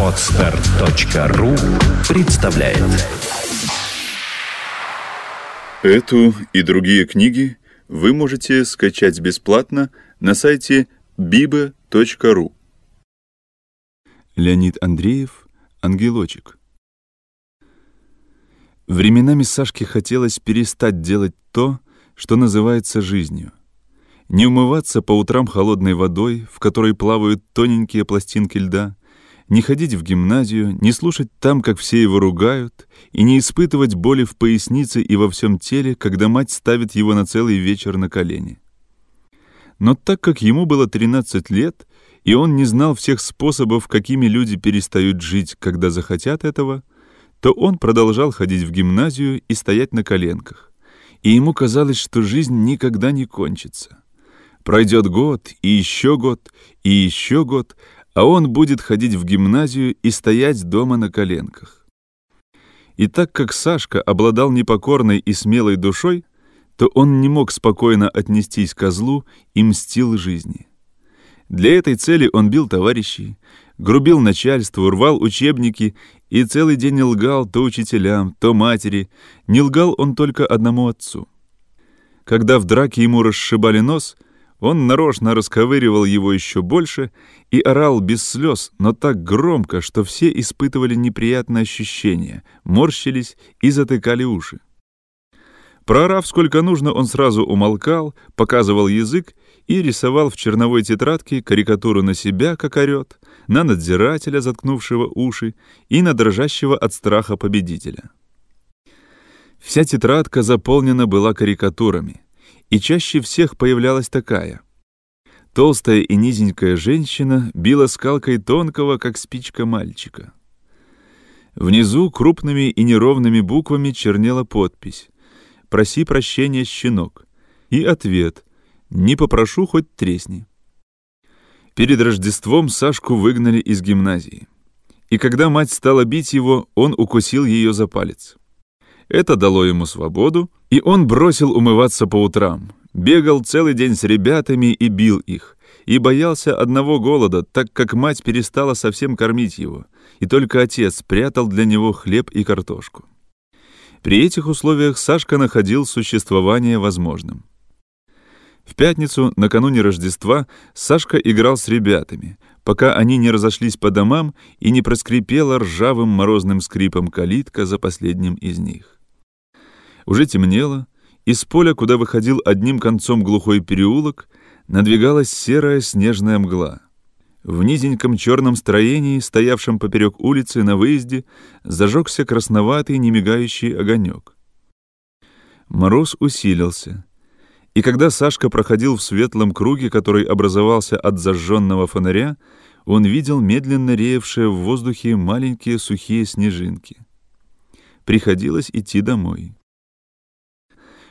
Отстар.ру представляет. Эту и другие книги вы можете скачать бесплатно на сайте biba.ru Леонид Андреев «Ангелочек» Временами Сашке хотелось перестать делать то, что называется жизнью. Не умываться по утрам холодной водой, в которой плавают тоненькие пластинки льда, не ходить в гимназию, не слушать там, как все его ругают, и не испытывать боли в пояснице и во всем теле, когда мать ставит его на целый вечер на колени. Но так как ему было 13 лет, и он не знал всех способов, какими люди перестают жить, когда захотят этого, то он продолжал ходить в гимназию и стоять на коленках. И ему казалось, что жизнь никогда не кончится. Пройдет год, и еще год, и еще год, а он будет ходить в гимназию и стоять дома на коленках. И так как Сашка обладал непокорной и смелой душой, то он не мог спокойно отнестись к козлу и мстил жизни. Для этой цели он бил товарищей, грубил начальству, рвал учебники и целый день лгал то учителям, то матери. Не лгал он только одному отцу. Когда в драке ему расшибали нос, он нарочно расковыривал его еще больше и орал без слез, но так громко, что все испытывали неприятное ощущение, морщились и затыкали уши. Проорав сколько нужно, он сразу умолкал, показывал язык и рисовал в черновой тетрадке карикатуру на себя, как орет, на надзирателя, заткнувшего уши, и на дрожащего от страха победителя. Вся тетрадка заполнена была карикатурами — и чаще всех появлялась такая. Толстая и низенькая женщина била скалкой тонкого, как спичка мальчика. Внизу крупными и неровными буквами чернела подпись «Проси прощения, щенок» и ответ «Не попрошу, хоть тресни». Перед Рождеством Сашку выгнали из гимназии. И когда мать стала бить его, он укусил ее за палец. Это дало ему свободу, и он бросил умываться по утрам, бегал целый день с ребятами и бил их, и боялся одного голода, так как мать перестала совсем кормить его, и только отец прятал для него хлеб и картошку. При этих условиях Сашка находил существование возможным. В пятницу, накануне Рождества, Сашка играл с ребятами, пока они не разошлись по домам и не проскрипела ржавым морозным скрипом калитка за последним из них. Уже темнело, из поля, куда выходил одним концом глухой переулок, надвигалась серая снежная мгла. В низеньком черном строении, стоявшем поперек улицы на выезде, зажегся красноватый немигающий огонек. Мороз усилился, и когда Сашка проходил в светлом круге, который образовался от зажженного фонаря, он видел медленно реевшие в воздухе маленькие сухие снежинки. Приходилось идти домой.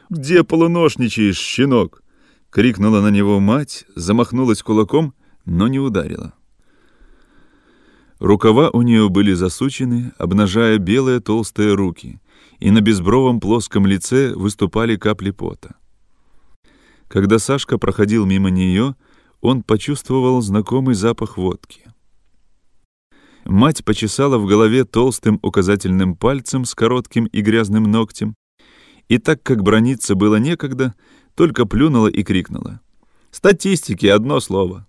«Где полуношничаешь, щенок?» — крикнула на него мать, замахнулась кулаком, но не ударила. Рукава у нее были засучены, обнажая белые толстые руки, и на безбровом плоском лице выступали капли пота. Когда Сашка проходил мимо нее, он почувствовал знакомый запах водки. Мать почесала в голове толстым указательным пальцем с коротким и грязным ногтем, и так как брониться было некогда, только плюнула и крикнула. «Статистики, одно слово!»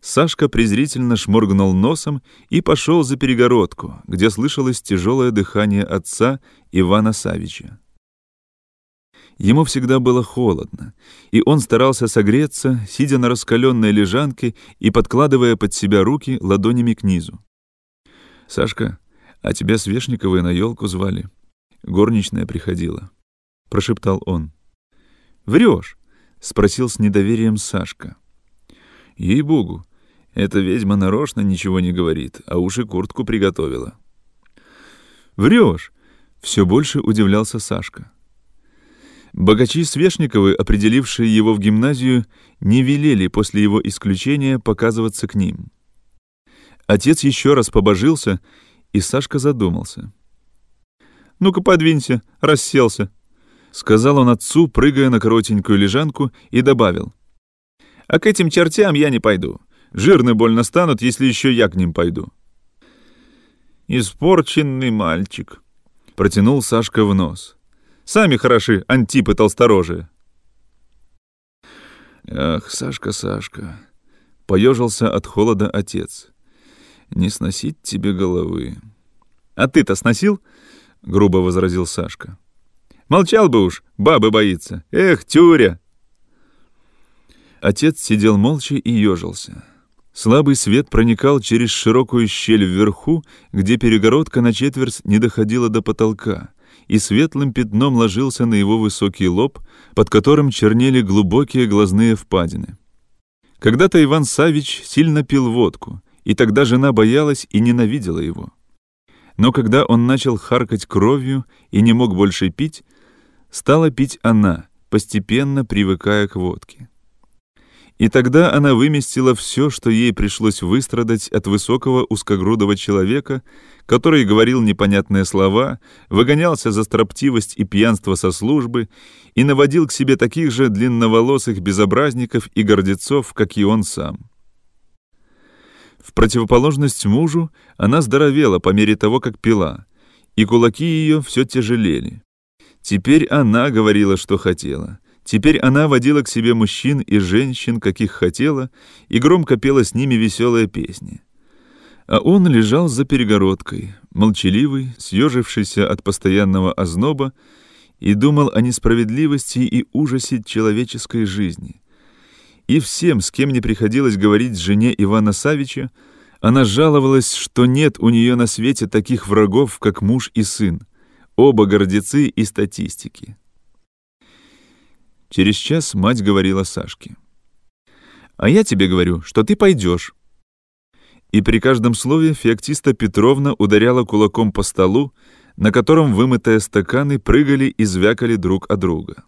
Сашка презрительно шморгнул носом и пошел за перегородку, где слышалось тяжелое дыхание отца Ивана Савича. Ему всегда было холодно, и он старался согреться, сидя на раскаленной лежанке и подкладывая под себя руки ладонями к низу. «Сашка, а тебя Свешниковой на елку звали?» Горничная приходила. Прошептал он. «Врешь?» — спросил с недоверием Сашка. «Ей-богу, эта ведьма нарочно ничего не говорит, а уши куртку приготовила». «Врешь!» — все больше удивлялся Сашка. Богачи Свешниковы, определившие его в гимназию, не велели после его исключения показываться к ним. Отец еще раз побожился, и Сашка задумался — «Ну-ка, подвинься, расселся», — сказал он отцу, прыгая на коротенькую лежанку, и добавил. «А к этим чертям я не пойду. Жирны больно станут, если еще я к ним пойду». «Испорченный мальчик», — протянул Сашка в нос. «Сами хороши, антипы толсторожие». «Ах, Сашка, Сашка!» — поежился от холода отец. «Не сносить тебе головы». «А ты-то сносил?» — грубо возразил Сашка. «Молчал бы уж, бабы боится. Эх, тюря!» Отец сидел молча и ежился. Слабый свет проникал через широкую щель вверху, где перегородка на четверть не доходила до потолка, и светлым пятном ложился на его высокий лоб, под которым чернели глубокие глазные впадины. Когда-то Иван Савич сильно пил водку, и тогда жена боялась и ненавидела его. Но когда он начал харкать кровью и не мог больше пить, стала пить она, постепенно привыкая к водке. И тогда она выместила все, что ей пришлось выстрадать от высокого узкогрудого человека, который говорил непонятные слова, выгонялся за строптивость и пьянство со службы и наводил к себе таких же длинноволосых безобразников и гордецов, как и он сам. В противоположность мужу она здоровела по мере того, как пила, и кулаки ее все тяжелели. Теперь она говорила, что хотела — Теперь она водила к себе мужчин и женщин, каких хотела, и громко пела с ними веселые песни. А он лежал за перегородкой, молчаливый, съежившийся от постоянного озноба, и думал о несправедливости и ужасе человеческой жизни. И всем, с кем не приходилось говорить жене Ивана Савича, она жаловалась, что нет у нее на свете таких врагов, как муж и сын, оба гордецы и статистики. Через час мать говорила Сашке. «А я тебе говорю, что ты пойдешь». И при каждом слове Феоктиста Петровна ударяла кулаком по столу, на котором вымытые стаканы прыгали и звякали друг о друга.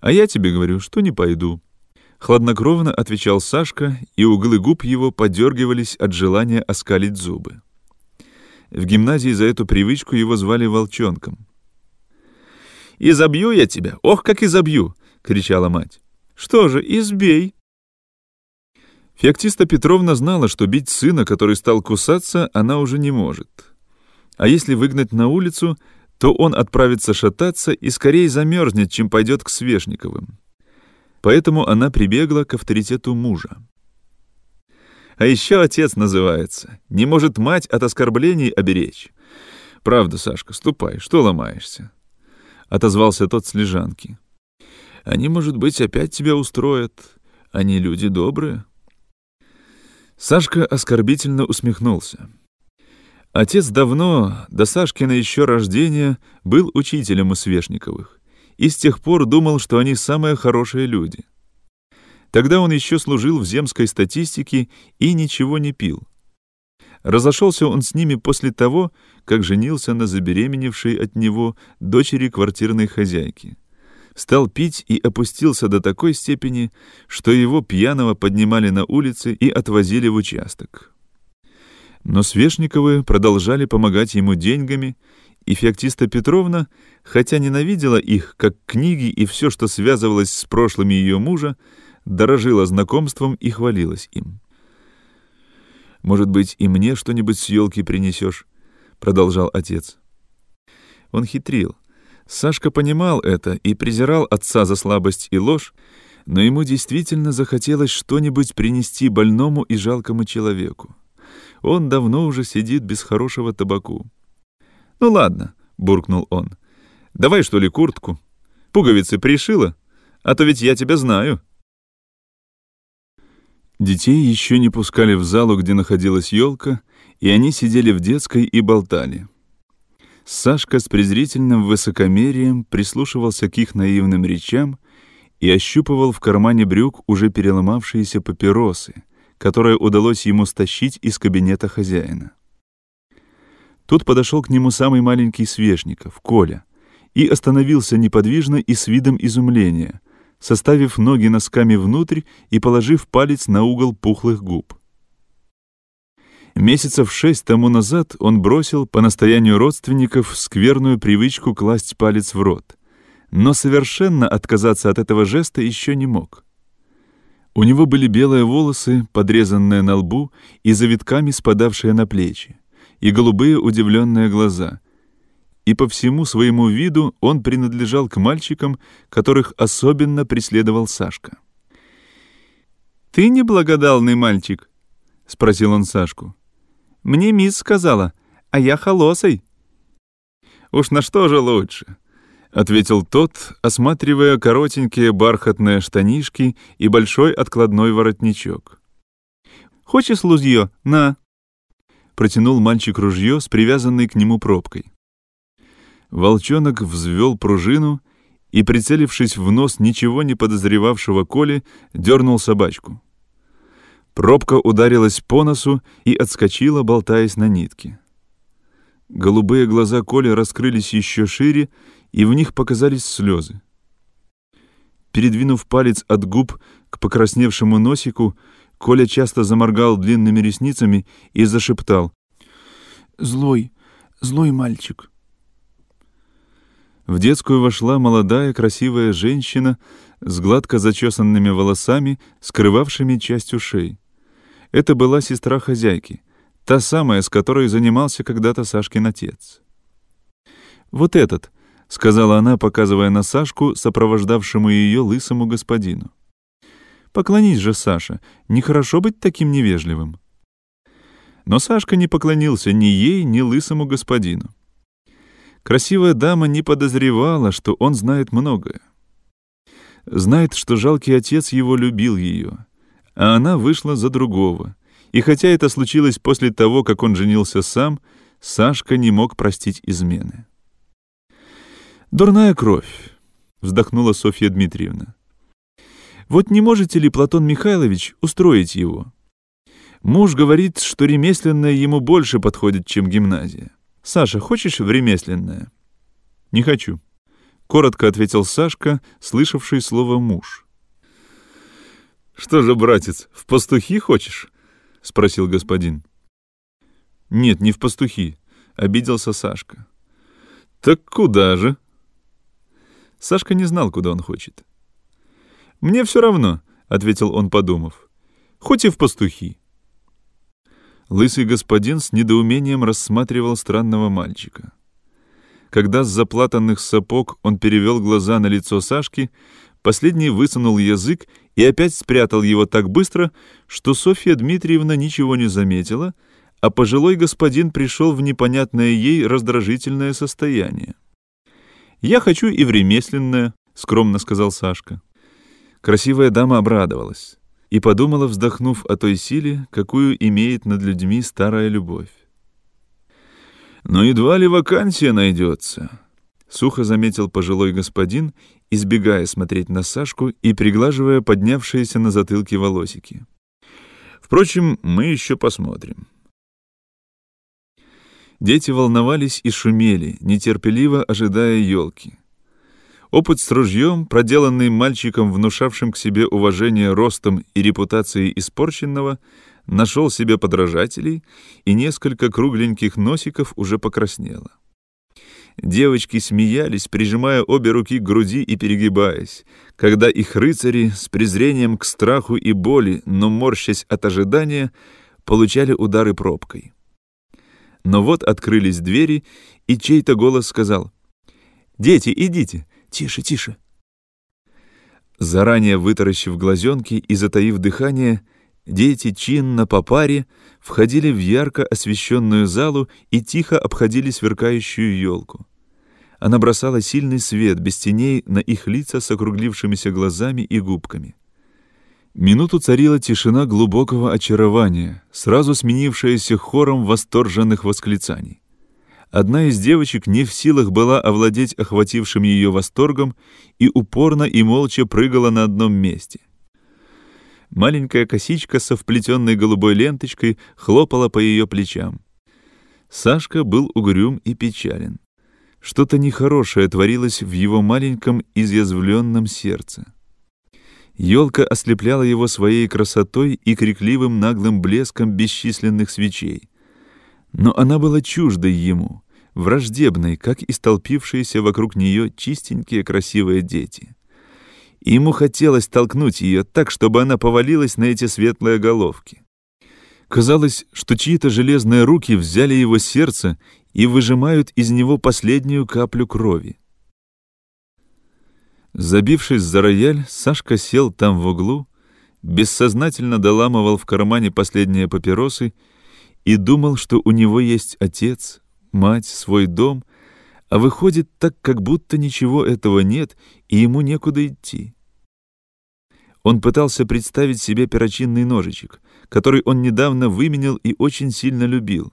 «А я тебе говорю, что не пойду», — хладнокровно отвечал Сашка, и углы губ его подергивались от желания оскалить зубы. В гимназии за эту привычку его звали Волчонком. И забью я тебя, ох, как и забью!» — кричала мать. «Что же, избей!» Феоктиста Петровна знала, что бить сына, который стал кусаться, она уже не может. А если выгнать на улицу, то он отправится шататься и скорее замерзнет, чем пойдет к Свешниковым. Поэтому она прибегла к авторитету мужа. А еще отец называется. Не может мать от оскорблений оберечь. Правда, Сашка, ступай, что ломаешься? — отозвался тот с лежанки. «Они, может быть, опять тебя устроят. Они люди добрые». Сашка оскорбительно усмехнулся. Отец давно, до Сашкина еще рождения, был учителем у Свешниковых и с тех пор думал, что они самые хорошие люди. Тогда он еще служил в земской статистике и ничего не пил. Разошелся он с ними после того, как женился на забеременевшей от него дочери квартирной хозяйки. Стал пить и опустился до такой степени, что его пьяного поднимали на улице и отвозили в участок. Но Свешниковы продолжали помогать ему деньгами, и Феоктиста Петровна, хотя ненавидела их, как книги и все, что связывалось с прошлыми ее мужа, дорожила знакомством и хвалилась им. Может быть, и мне что-нибудь с елки принесешь?» — продолжал отец. Он хитрил. Сашка понимал это и презирал отца за слабость и ложь, но ему действительно захотелось что-нибудь принести больному и жалкому человеку. Он давно уже сидит без хорошего табаку. «Ну ладно», — буркнул он, — «давай что ли куртку? Пуговицы пришила? А то ведь я тебя знаю». Детей еще не пускали в залу, где находилась елка, и они сидели в детской и болтали. Сашка с презрительным высокомерием прислушивался к их наивным речам и ощупывал в кармане брюк уже переломавшиеся папиросы, которые удалось ему стащить из кабинета хозяина. Тут подошел к нему самый маленький Свешников, Коля, и остановился неподвижно и с видом изумления, составив ноги носками внутрь и положив палец на угол пухлых губ. Месяцев шесть тому назад он бросил по настоянию родственников скверную привычку класть палец в рот, но совершенно отказаться от этого жеста еще не мог. У него были белые волосы, подрезанные на лбу и завитками спадавшие на плечи, и голубые удивленные глаза. И по всему своему виду он принадлежал к мальчикам, которых особенно преследовал Сашка. «Ты неблагодарный мальчик?» — спросил он Сашку. «Мне мисс сказала, а я холосой». «Уж на что же лучше?» — ответил тот, осматривая коротенькие бархатные штанишки и большой откладной воротничок. «Хочешь лузье? На!» Протянул мальчик ружье с привязанной к нему пробкой. Волчонок взвел пружину и, прицелившись в нос ничего не подозревавшего Коли, дернул собачку. Пробка ударилась по носу и отскочила, болтаясь на нитке. Голубые глаза Коли раскрылись еще шире, и в них показались слезы. Передвинув палец от губ к покрасневшему носику, Коля часто заморгал длинными ресницами и зашептал. «Злой, злой мальчик». В детскую вошла молодая красивая женщина с гладко зачесанными волосами, скрывавшими часть ушей. Это была сестра хозяйки, та самая, с которой занимался когда-то Сашкин отец. «Вот этот», — сказала она, показывая на Сашку, сопровождавшему ее лысому господину. «Поклонись же, Саша, нехорошо быть таким невежливым». Но Сашка не поклонился ни ей, ни лысому господину. Красивая дама не подозревала, что он знает многое. Знает, что жалкий отец его любил ее, а она вышла за другого. И хотя это случилось после того, как он женился сам, Сашка не мог простить измены. «Дурная кровь», — вздохнула Софья Дмитриевна. «Вот не можете ли, Платон Михайлович, устроить его? Муж говорит, что ремесленное ему больше подходит, чем гимназия. Саша, хочешь в ремесленное?» «Не хочу», — коротко ответил Сашка, слышавший слово «муж». «Что же, братец, в пастухи хочешь?» — спросил господин. «Нет, не в пастухи», — обиделся Сашка. «Так куда же?» Сашка не знал, куда он хочет. «Мне все равно», — ответил он, подумав. «Хоть и в пастухи». Лысый господин с недоумением рассматривал странного мальчика. Когда с заплатанных сапог он перевел глаза на лицо Сашки, последний высунул язык и опять спрятал его так быстро, что Софья Дмитриевна ничего не заметила, а пожилой господин пришел в непонятное ей раздражительное состояние. «Я хочу и в ремесленное», — скромно сказал Сашка. Красивая дама обрадовалась и подумала, вздохнув о той силе, какую имеет над людьми старая любовь. «Но едва ли вакансия найдется», — сухо заметил пожилой господин, избегая смотреть на Сашку и приглаживая поднявшиеся на затылке волосики. «Впрочем, мы еще посмотрим». Дети волновались и шумели, нетерпеливо ожидая елки. Опыт с ружьем, проделанный мальчиком, внушавшим к себе уважение ростом и репутацией испорченного, нашел себе подражателей, и несколько кругленьких носиков уже покраснело. Девочки смеялись, прижимая обе руки к груди и перегибаясь, когда их рыцари с презрением к страху и боли, но морщась от ожидания, получали удары пробкой. Но вот открылись двери, и чей-то голос сказал «Дети, идите! Тише, тише!» Заранее вытаращив глазенки и затаив дыхание, дети чинно по паре входили в ярко освещенную залу и тихо обходили сверкающую елку. Она бросала сильный свет без теней на их лица с округлившимися глазами и губками. Минуту царила тишина глубокого очарования, сразу сменившаяся хором восторженных восклицаний. Одна из девочек не в силах была овладеть охватившим ее восторгом и упорно и молча прыгала на одном месте. Маленькая косичка со вплетенной голубой ленточкой хлопала по ее плечам. Сашка был угрюм и печален. Что-то нехорошее творилось в его маленьком изъязвленном сердце. Елка ослепляла его своей красотой и крикливым наглым блеском бесчисленных свечей. Но она была чуждой ему, враждебной, как и столпившиеся вокруг нее чистенькие красивые дети. ему хотелось толкнуть ее так, чтобы она повалилась на эти светлые головки. Казалось, что чьи-то железные руки взяли его сердце и выжимают из него последнюю каплю крови. Забившись за рояль, Сашка сел там в углу, бессознательно доламывал в кармане последние папиросы и думал, что у него есть отец, мать, свой дом, а выходит так, как будто ничего этого нет, и ему некуда идти. Он пытался представить себе перочинный ножичек, который он недавно выменял и очень сильно любил.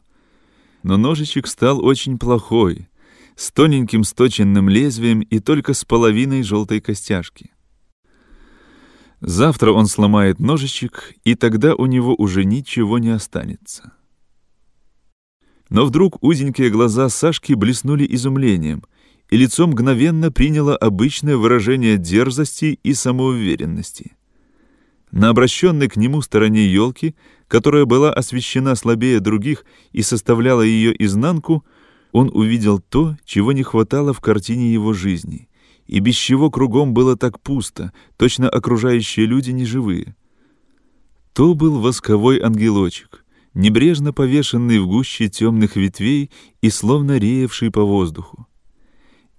Но ножичек стал очень плохой, с тоненьким сточенным лезвием и только с половиной желтой костяшки. Завтра он сломает ножичек, и тогда у него уже ничего не останется. Но вдруг узенькие глаза Сашки блеснули изумлением, и лицо мгновенно приняло обычное выражение дерзости и самоуверенности. На обращенной к нему стороне елки, которая была освещена слабее других и составляла ее изнанку, он увидел то, чего не хватало в картине его жизни, и без чего кругом было так пусто, точно окружающие люди неживые. То был восковой ангелочек, небрежно повешенный в гуще темных ветвей и словно реевший по воздуху.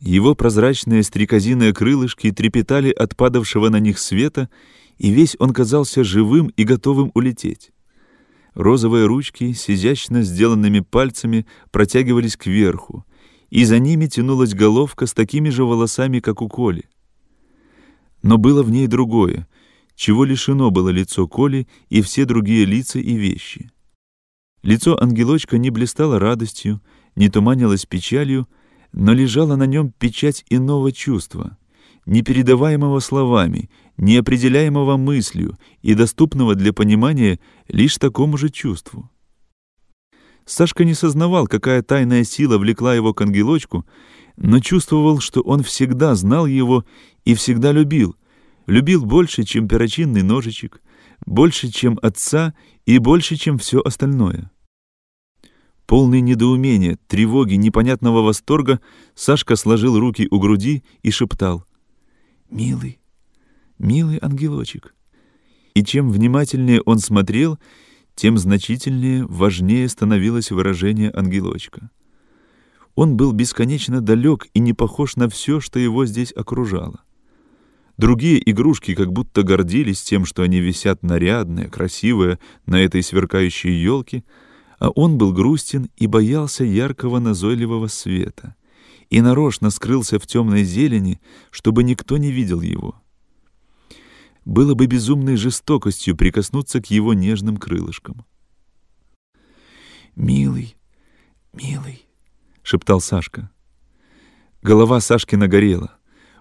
Его прозрачные стрекозиные крылышки трепетали от падавшего на них света, и весь он казался живым и готовым улететь. Розовые ручки с изящно сделанными пальцами протягивались кверху, и за ними тянулась головка с такими же волосами, как у Коли. Но было в ней другое, чего лишено было лицо Коли и все другие лица и вещи. Лицо ангелочка не блистало радостью, не туманилось печалью, но лежала на нем печать иного чувства, непередаваемого словами, неопределяемого мыслью и доступного для понимания лишь такому же чувству. Сашка не сознавал, какая тайная сила влекла его к ангелочку, но чувствовал, что он всегда знал его и всегда любил, любил больше, чем перочинный ножичек, больше, чем отца и больше, чем все остальное. Полный недоумения, тревоги, непонятного восторга, Сашка сложил руки у груди и шептал «Милый, милый ангелочек». И чем внимательнее он смотрел, тем значительнее, важнее становилось выражение ангелочка. Он был бесконечно далек и не похож на все, что его здесь окружало. Другие игрушки как будто гордились тем, что они висят нарядные, красивые на этой сверкающей елке, а он был грустен и боялся яркого назойливого света, и нарочно скрылся в темной зелени, чтобы никто не видел его было бы безумной жестокостью прикоснуться к его нежным крылышкам. «Милый, милый», — шептал Сашка. Голова Сашки нагорела.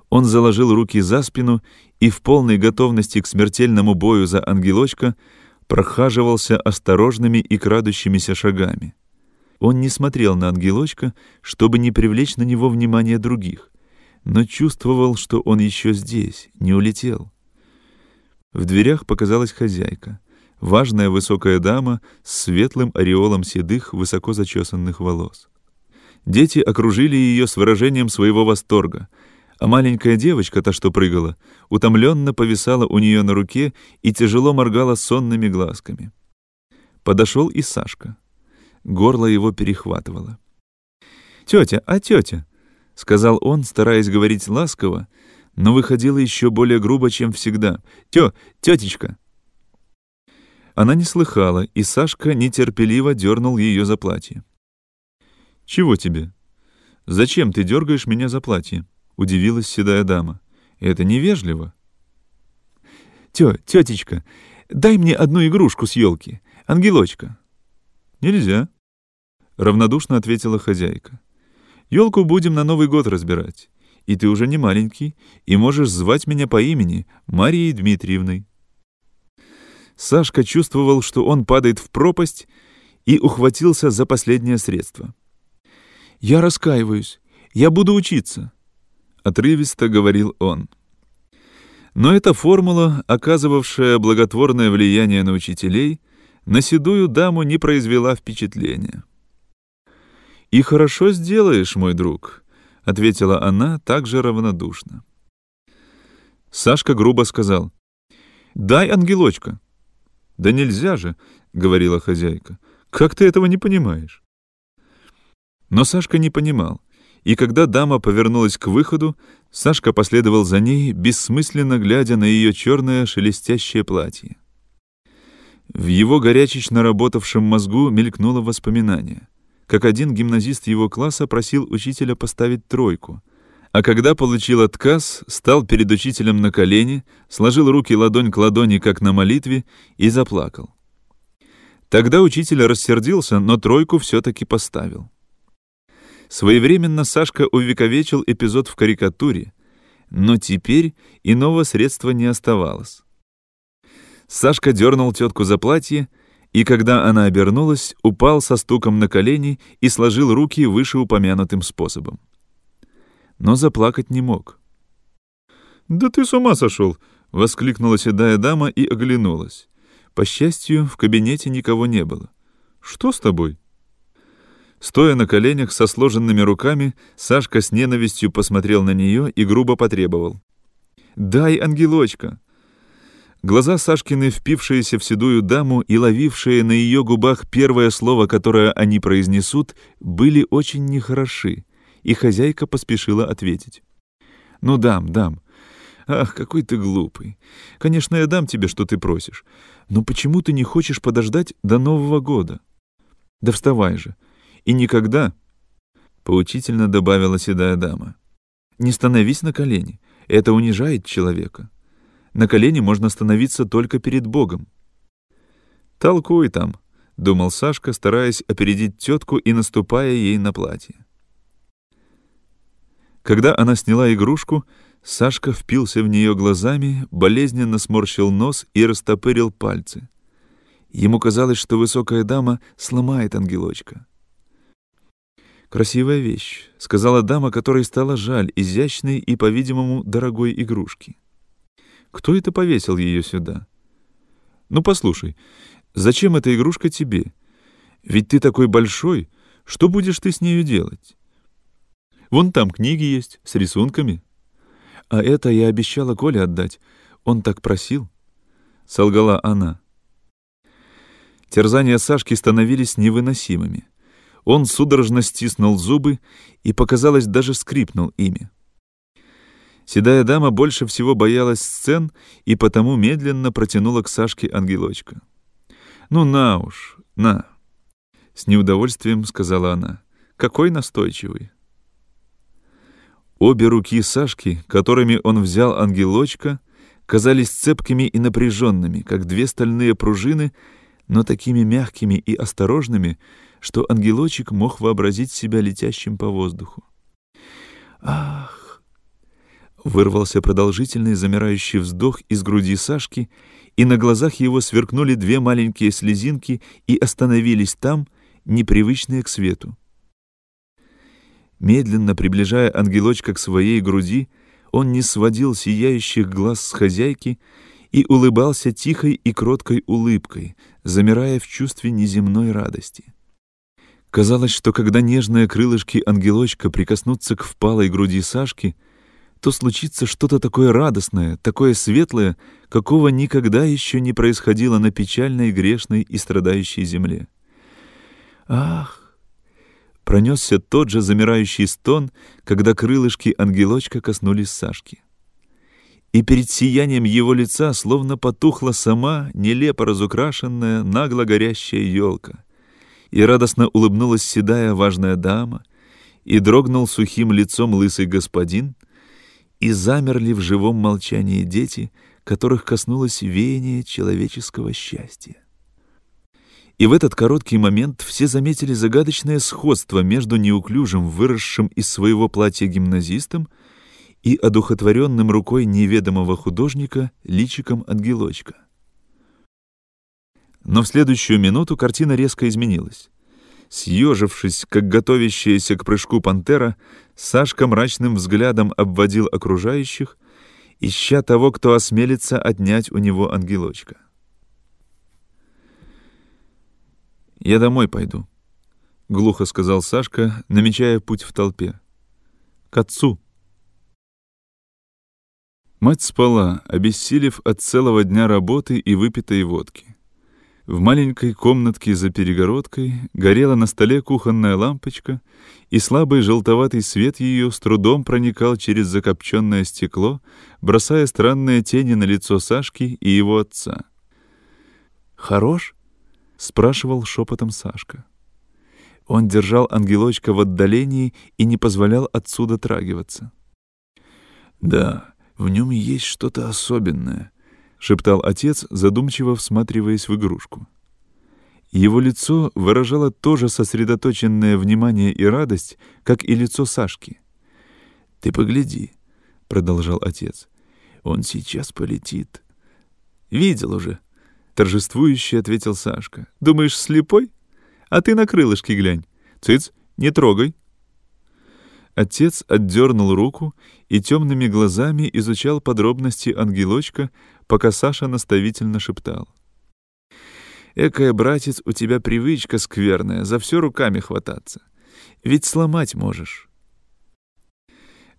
Он заложил руки за спину и в полной готовности к смертельному бою за ангелочка прохаживался осторожными и крадущимися шагами. Он не смотрел на ангелочка, чтобы не привлечь на него внимание других, но чувствовал, что он еще здесь, не улетел. В дверях показалась хозяйка, важная высокая дама с светлым ореолом седых, высоко зачесанных волос. Дети окружили ее с выражением своего восторга, а маленькая девочка, та, что прыгала, утомленно повисала у нее на руке и тяжело моргала сонными глазками. Подошел и Сашка. Горло его перехватывало. «Тетя, а тетя?» — сказал он, стараясь говорить ласково, но выходила еще более грубо, чем всегда. «Тё, тетечка!» Она не слыхала, и Сашка нетерпеливо дернул ее за платье. «Чего тебе? Зачем ты дергаешь меня за платье?» — удивилась седая дама. «Это невежливо». «Тё, тетечка, дай мне одну игрушку с елки, ангелочка». «Нельзя», — равнодушно ответила хозяйка. «Елку будем на Новый год разбирать и ты уже не маленький, и можешь звать меня по имени Марией Дмитриевной». Сашка чувствовал, что он падает в пропасть, и ухватился за последнее средство. «Я раскаиваюсь. Я буду учиться», — отрывисто говорил он. Но эта формула, оказывавшая благотворное влияние на учителей, на седую даму не произвела впечатления. «И хорошо сделаешь, мой друг», — ответила она также равнодушно. Сашка грубо сказал. «Дай ангелочка». «Да нельзя же», — говорила хозяйка. «Как ты этого не понимаешь?» Но Сашка не понимал, и когда дама повернулась к выходу, Сашка последовал за ней, бессмысленно глядя на ее черное шелестящее платье. В его горячечно работавшем мозгу мелькнуло воспоминание, как один гимназист его класса просил учителя поставить тройку, а когда получил отказ, стал перед учителем на колени, сложил руки ладонь к ладони, как на молитве, и заплакал. Тогда учитель рассердился, но тройку все-таки поставил. Своевременно Сашка увековечил эпизод в карикатуре, но теперь иного средства не оставалось. Сашка дернул тетку за платье, и когда она обернулась, упал со стуком на колени и сложил руки вышеупомянутым способом. Но заплакать не мог. «Да ты с ума сошел!» — воскликнула седая дама и оглянулась. По счастью, в кабинете никого не было. «Что с тобой?» Стоя на коленях со сложенными руками, Сашка с ненавистью посмотрел на нее и грубо потребовал. «Дай, ангелочка!» Глаза Сашкины, впившиеся в седую даму и ловившие на ее губах первое слово, которое они произнесут, были очень нехороши, и хозяйка поспешила ответить. «Ну, дам, дам. Ах, какой ты глупый. Конечно, я дам тебе, что ты просишь. Но почему ты не хочешь подождать до Нового года? Да вставай же. И никогда, — поучительно добавила седая дама, — не становись на колени. Это унижает человека. На колени можно становиться только перед Богом. «Толкуй там», — думал Сашка, стараясь опередить тетку и наступая ей на платье. Когда она сняла игрушку, Сашка впился в нее глазами, болезненно сморщил нос и растопырил пальцы. Ему казалось, что высокая дама сломает ангелочка. «Красивая вещь», — сказала дама, которой стало жаль изящной и, по-видимому, дорогой игрушки. «Кто это повесил ее сюда?» «Ну, послушай, зачем эта игрушка тебе? Ведь ты такой большой, что будешь ты с нею делать?» «Вон там книги есть, с рисунками». «А это я обещала Коле отдать. Он так просил», — солгала она. Терзания Сашки становились невыносимыми. Он судорожно стиснул зубы и, показалось, даже скрипнул ими. Седая дама больше всего боялась сцен и потому медленно протянула к Сашке ангелочка. «Ну на уж, на!» С неудовольствием сказала она. «Какой настойчивый!» Обе руки Сашки, которыми он взял ангелочка, казались цепкими и напряженными, как две стальные пружины, но такими мягкими и осторожными, что ангелочек мог вообразить себя летящим по воздуху. «Ах!» Вырвался продолжительный замирающий вздох из груди Сашки, и на глазах его сверкнули две маленькие слезинки и остановились там, непривычные к свету. Медленно приближая ангелочка к своей груди, он не сводил сияющих глаз с хозяйки и улыбался тихой и кроткой улыбкой, замирая в чувстве неземной радости. Казалось, что когда нежные крылышки ангелочка прикоснутся к впалой груди Сашки, то случится что-то такое радостное, такое светлое, какого никогда еще не происходило на печальной, грешной и страдающей земле. Ах! Пронесся тот же замирающий стон, когда крылышки ангелочка коснулись Сашки. И перед сиянием его лица словно потухла сама, нелепо разукрашенная, нагло горящая елка — и радостно улыбнулась седая важная дама, и дрогнул сухим лицом лысый господин, и замерли в живом молчании дети, которых коснулось веяние человеческого счастья. И в этот короткий момент все заметили загадочное сходство между неуклюжим, выросшим из своего платья гимназистом и одухотворенным рукой неведомого художника личиком ангелочка. Но в следующую минуту картина резко изменилась. Съежившись, как готовящаяся к прыжку пантера, Сашка мрачным взглядом обводил окружающих, ища того, кто осмелится отнять у него ангелочка. «Я домой пойду», — глухо сказал Сашка, намечая путь в толпе. «К отцу». Мать спала, обессилев от целого дня работы и выпитой водки. В маленькой комнатке за перегородкой горела на столе кухонная лампочка, и слабый желтоватый свет ее с трудом проникал через закопченное стекло, бросая странные тени на лицо Сашки и его отца. «Хорош?» — спрашивал шепотом Сашка. Он держал ангелочка в отдалении и не позволял отцу дотрагиваться. «Да, в нем есть что-то особенное», — шептал отец, задумчиво всматриваясь в игрушку. Его лицо выражало тоже сосредоточенное внимание и радость, как и лицо Сашки. «Ты погляди», — продолжал отец, — «он сейчас полетит». «Видел уже», — торжествующе ответил Сашка. «Думаешь, слепой? А ты на крылышки глянь. Цыц, не трогай». Отец отдернул руку и темными глазами изучал подробности ангелочка, пока Саша наставительно шептал. «Экая, братец, у тебя привычка скверная, за все руками хвататься. Ведь сломать можешь».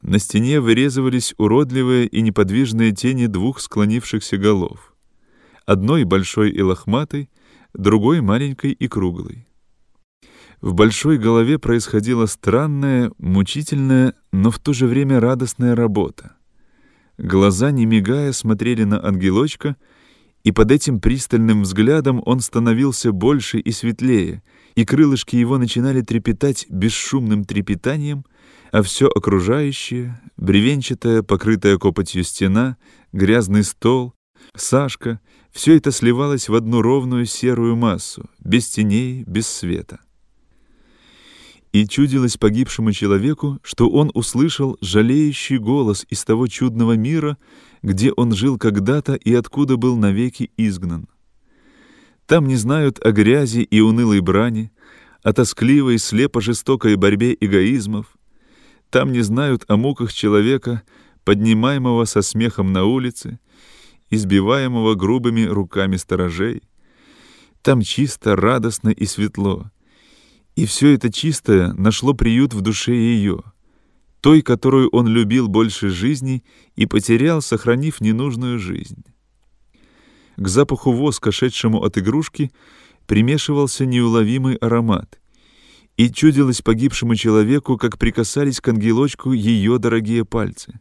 На стене вырезывались уродливые и неподвижные тени двух склонившихся голов. Одной большой и лохматой, другой маленькой и круглой. В большой голове происходила странная, мучительная, но в то же время радостная работа. Глаза, не мигая, смотрели на ангелочка, и под этим пристальным взглядом он становился больше и светлее, и крылышки его начинали трепетать бесшумным трепетанием, а все окружающее, бревенчатая, покрытая копотью стена, грязный стол, Сашка — все это сливалось в одну ровную серую массу, без теней, без света и чудилось погибшему человеку, что он услышал жалеющий голос из того чудного мира, где он жил когда-то и откуда был навеки изгнан. Там не знают о грязи и унылой брани, о тоскливой, слепо-жестокой борьбе эгоизмов. Там не знают о муках человека, поднимаемого со смехом на улице, избиваемого грубыми руками сторожей. Там чисто, радостно и светло — и все это чистое нашло приют в душе ее, той, которую он любил больше жизни и потерял, сохранив ненужную жизнь. К запаху воска, шедшему от игрушки, примешивался неуловимый аромат, и чудилось погибшему человеку, как прикасались к ангелочку ее дорогие пальцы,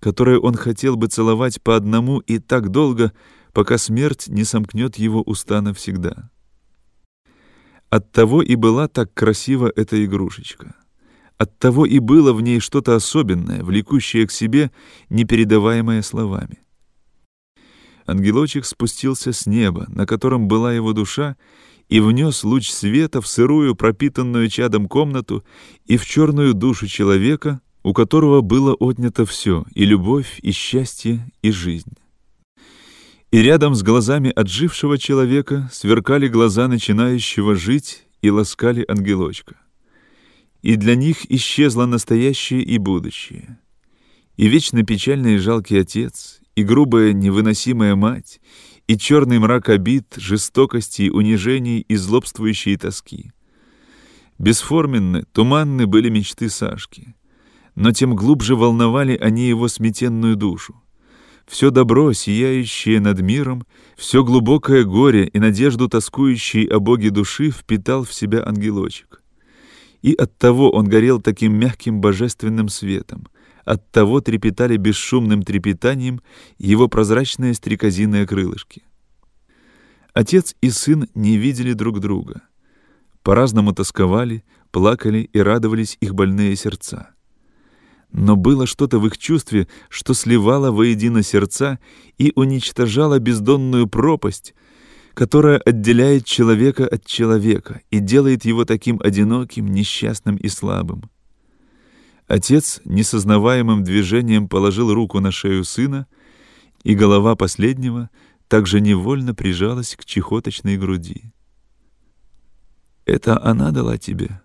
которые он хотел бы целовать по одному и так долго, пока смерть не сомкнет его уста навсегда. Оттого и была так красива эта игрушечка. Оттого и было в ней что-то особенное, влекущее к себе, непередаваемое словами. Ангелочек спустился с неба, на котором была его душа, и внес луч света в сырую, пропитанную чадом комнату и в черную душу человека, у которого было отнято все — и любовь, и счастье, и жизнь и рядом с глазами отжившего человека сверкали глаза начинающего жить и ласкали ангелочка. И для них исчезло настоящее и будущее. И вечно печальный и жалкий отец, и грубая невыносимая мать, и черный мрак обид, жестокости, унижений и злобствующей тоски. Бесформенны, туманны были мечты Сашки, но тем глубже волновали они его сметенную душу все добро, сияющее над миром, все глубокое горе и надежду тоскующей о Боге души впитал в себя ангелочек. И оттого он горел таким мягким божественным светом, оттого трепетали бесшумным трепетанием его прозрачные стрекозиные крылышки. Отец и сын не видели друг друга. По-разному тосковали, плакали и радовались их больные сердца. Но было что-то в их чувстве, что сливало воедино сердца и уничтожало бездонную пропасть, которая отделяет человека от человека и делает его таким одиноким, несчастным и слабым. Отец несознаваемым движением положил руку на шею сына, и голова последнего также невольно прижалась к чехоточной груди. «Это она дала тебе?»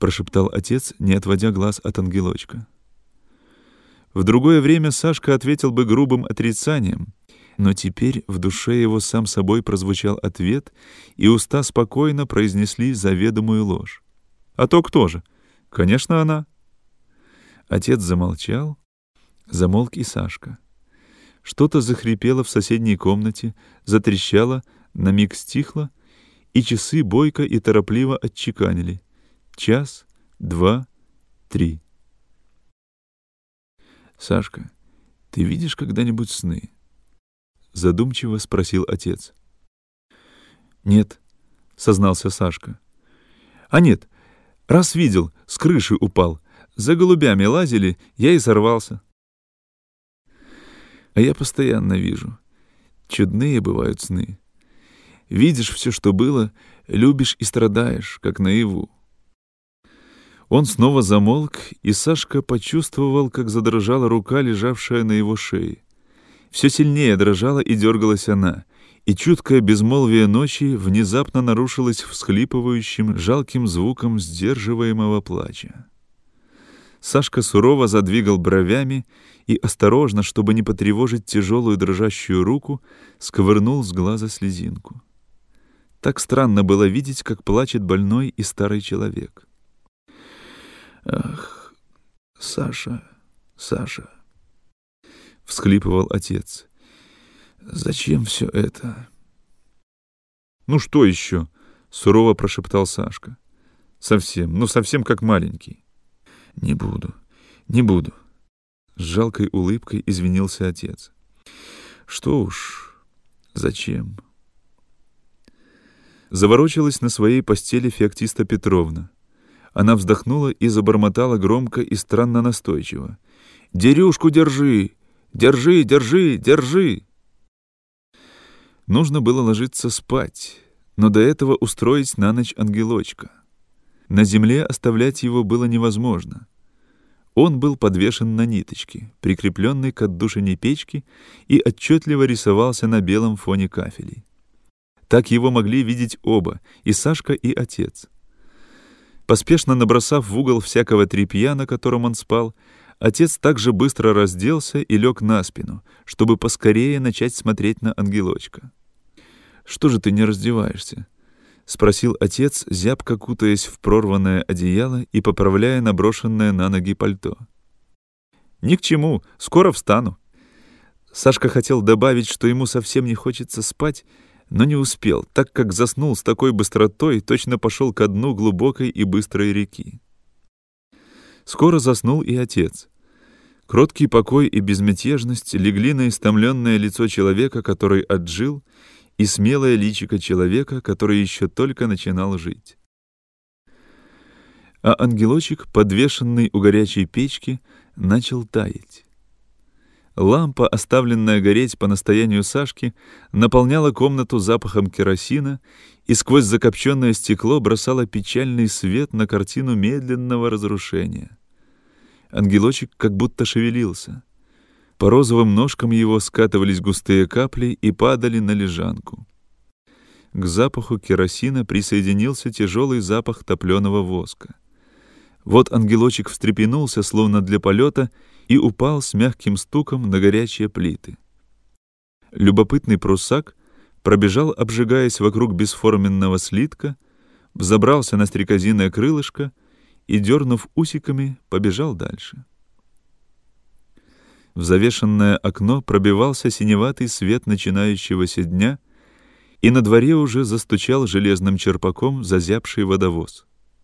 прошептал отец, не отводя глаз от ангелочка. В другое время Сашка ответил бы грубым отрицанием, но теперь в душе его сам собой прозвучал ответ, и уста спокойно произнесли заведомую ложь. «А то кто же? Конечно, она». Отец замолчал, замолк и Сашка. Что-то захрипело в соседней комнате, затрещало, на миг стихло, и часы бойко и торопливо отчеканили. Час, два, три. «Сашка, ты видишь когда-нибудь сны?» Задумчиво спросил отец. «Нет», — сознался Сашка. «А нет, раз видел, с крыши упал. За голубями лазили, я и сорвался». «А я постоянно вижу. Чудные бывают сны. Видишь все, что было, любишь и страдаешь, как наяву. Он снова замолк, и Сашка почувствовал, как задрожала рука, лежавшая на его шее. Все сильнее дрожала и дергалась она, и чуткое безмолвие ночи внезапно нарушилось всхлипывающим, жалким звуком сдерживаемого плача. Сашка сурово задвигал бровями и осторожно, чтобы не потревожить тяжелую дрожащую руку, сковырнул с глаза слезинку. Так странно было видеть, как плачет больной и старый человек. «Ах, Саша, Саша!» — всхлипывал отец. «Зачем все это?» «Ну что еще?» — сурово прошептал Сашка. «Совсем, ну совсем как маленький». «Не буду, не буду», — с жалкой улыбкой извинился отец. «Что уж, зачем?» Заворочилась на своей постели Феоктиста Петровна. Она вздохнула и забормотала громко и странно настойчиво. «Дерюшку держи! Держи, держи, держи!» Нужно было ложиться спать, но до этого устроить на ночь ангелочка. На земле оставлять его было невозможно. Он был подвешен на ниточке, прикрепленной к отдушине печки, и отчетливо рисовался на белом фоне кафелей. Так его могли видеть оба, и Сашка, и отец. Поспешно набросав в угол всякого тряпья, на котором он спал, отец также быстро разделся и лег на спину, чтобы поскорее начать смотреть на ангелочка. «Что же ты не раздеваешься?» — спросил отец, зябко кутаясь в прорванное одеяло и поправляя наброшенное на ноги пальто. «Ни к чему, скоро встану». Сашка хотел добавить, что ему совсем не хочется спать, но не успел, так как заснул с такой быстротой, точно пошел ко дну глубокой и быстрой реки. Скоро заснул и отец. Кроткий покой и безмятежность легли на истомленное лицо человека, который отжил, и смелое личико человека, который еще только начинал жить. А ангелочек, подвешенный у горячей печки, начал таять. Лампа, оставленная гореть по настоянию Сашки, наполняла комнату запахом керосина и сквозь закопченное стекло бросала печальный свет на картину медленного разрушения. Ангелочек как будто шевелился. По розовым ножкам его скатывались густые капли и падали на лежанку. К запаху керосина присоединился тяжелый запах топленого воска. Вот ангелочек встрепенулся, словно для полета, и упал с мягким стуком на горячие плиты. Любопытный прусак пробежал, обжигаясь вокруг бесформенного слитка, взобрался на стрекозиное крылышко и, дернув усиками, побежал дальше. В завешенное окно пробивался синеватый свет начинающегося дня, и на дворе уже застучал железным черпаком зазябший водовоз.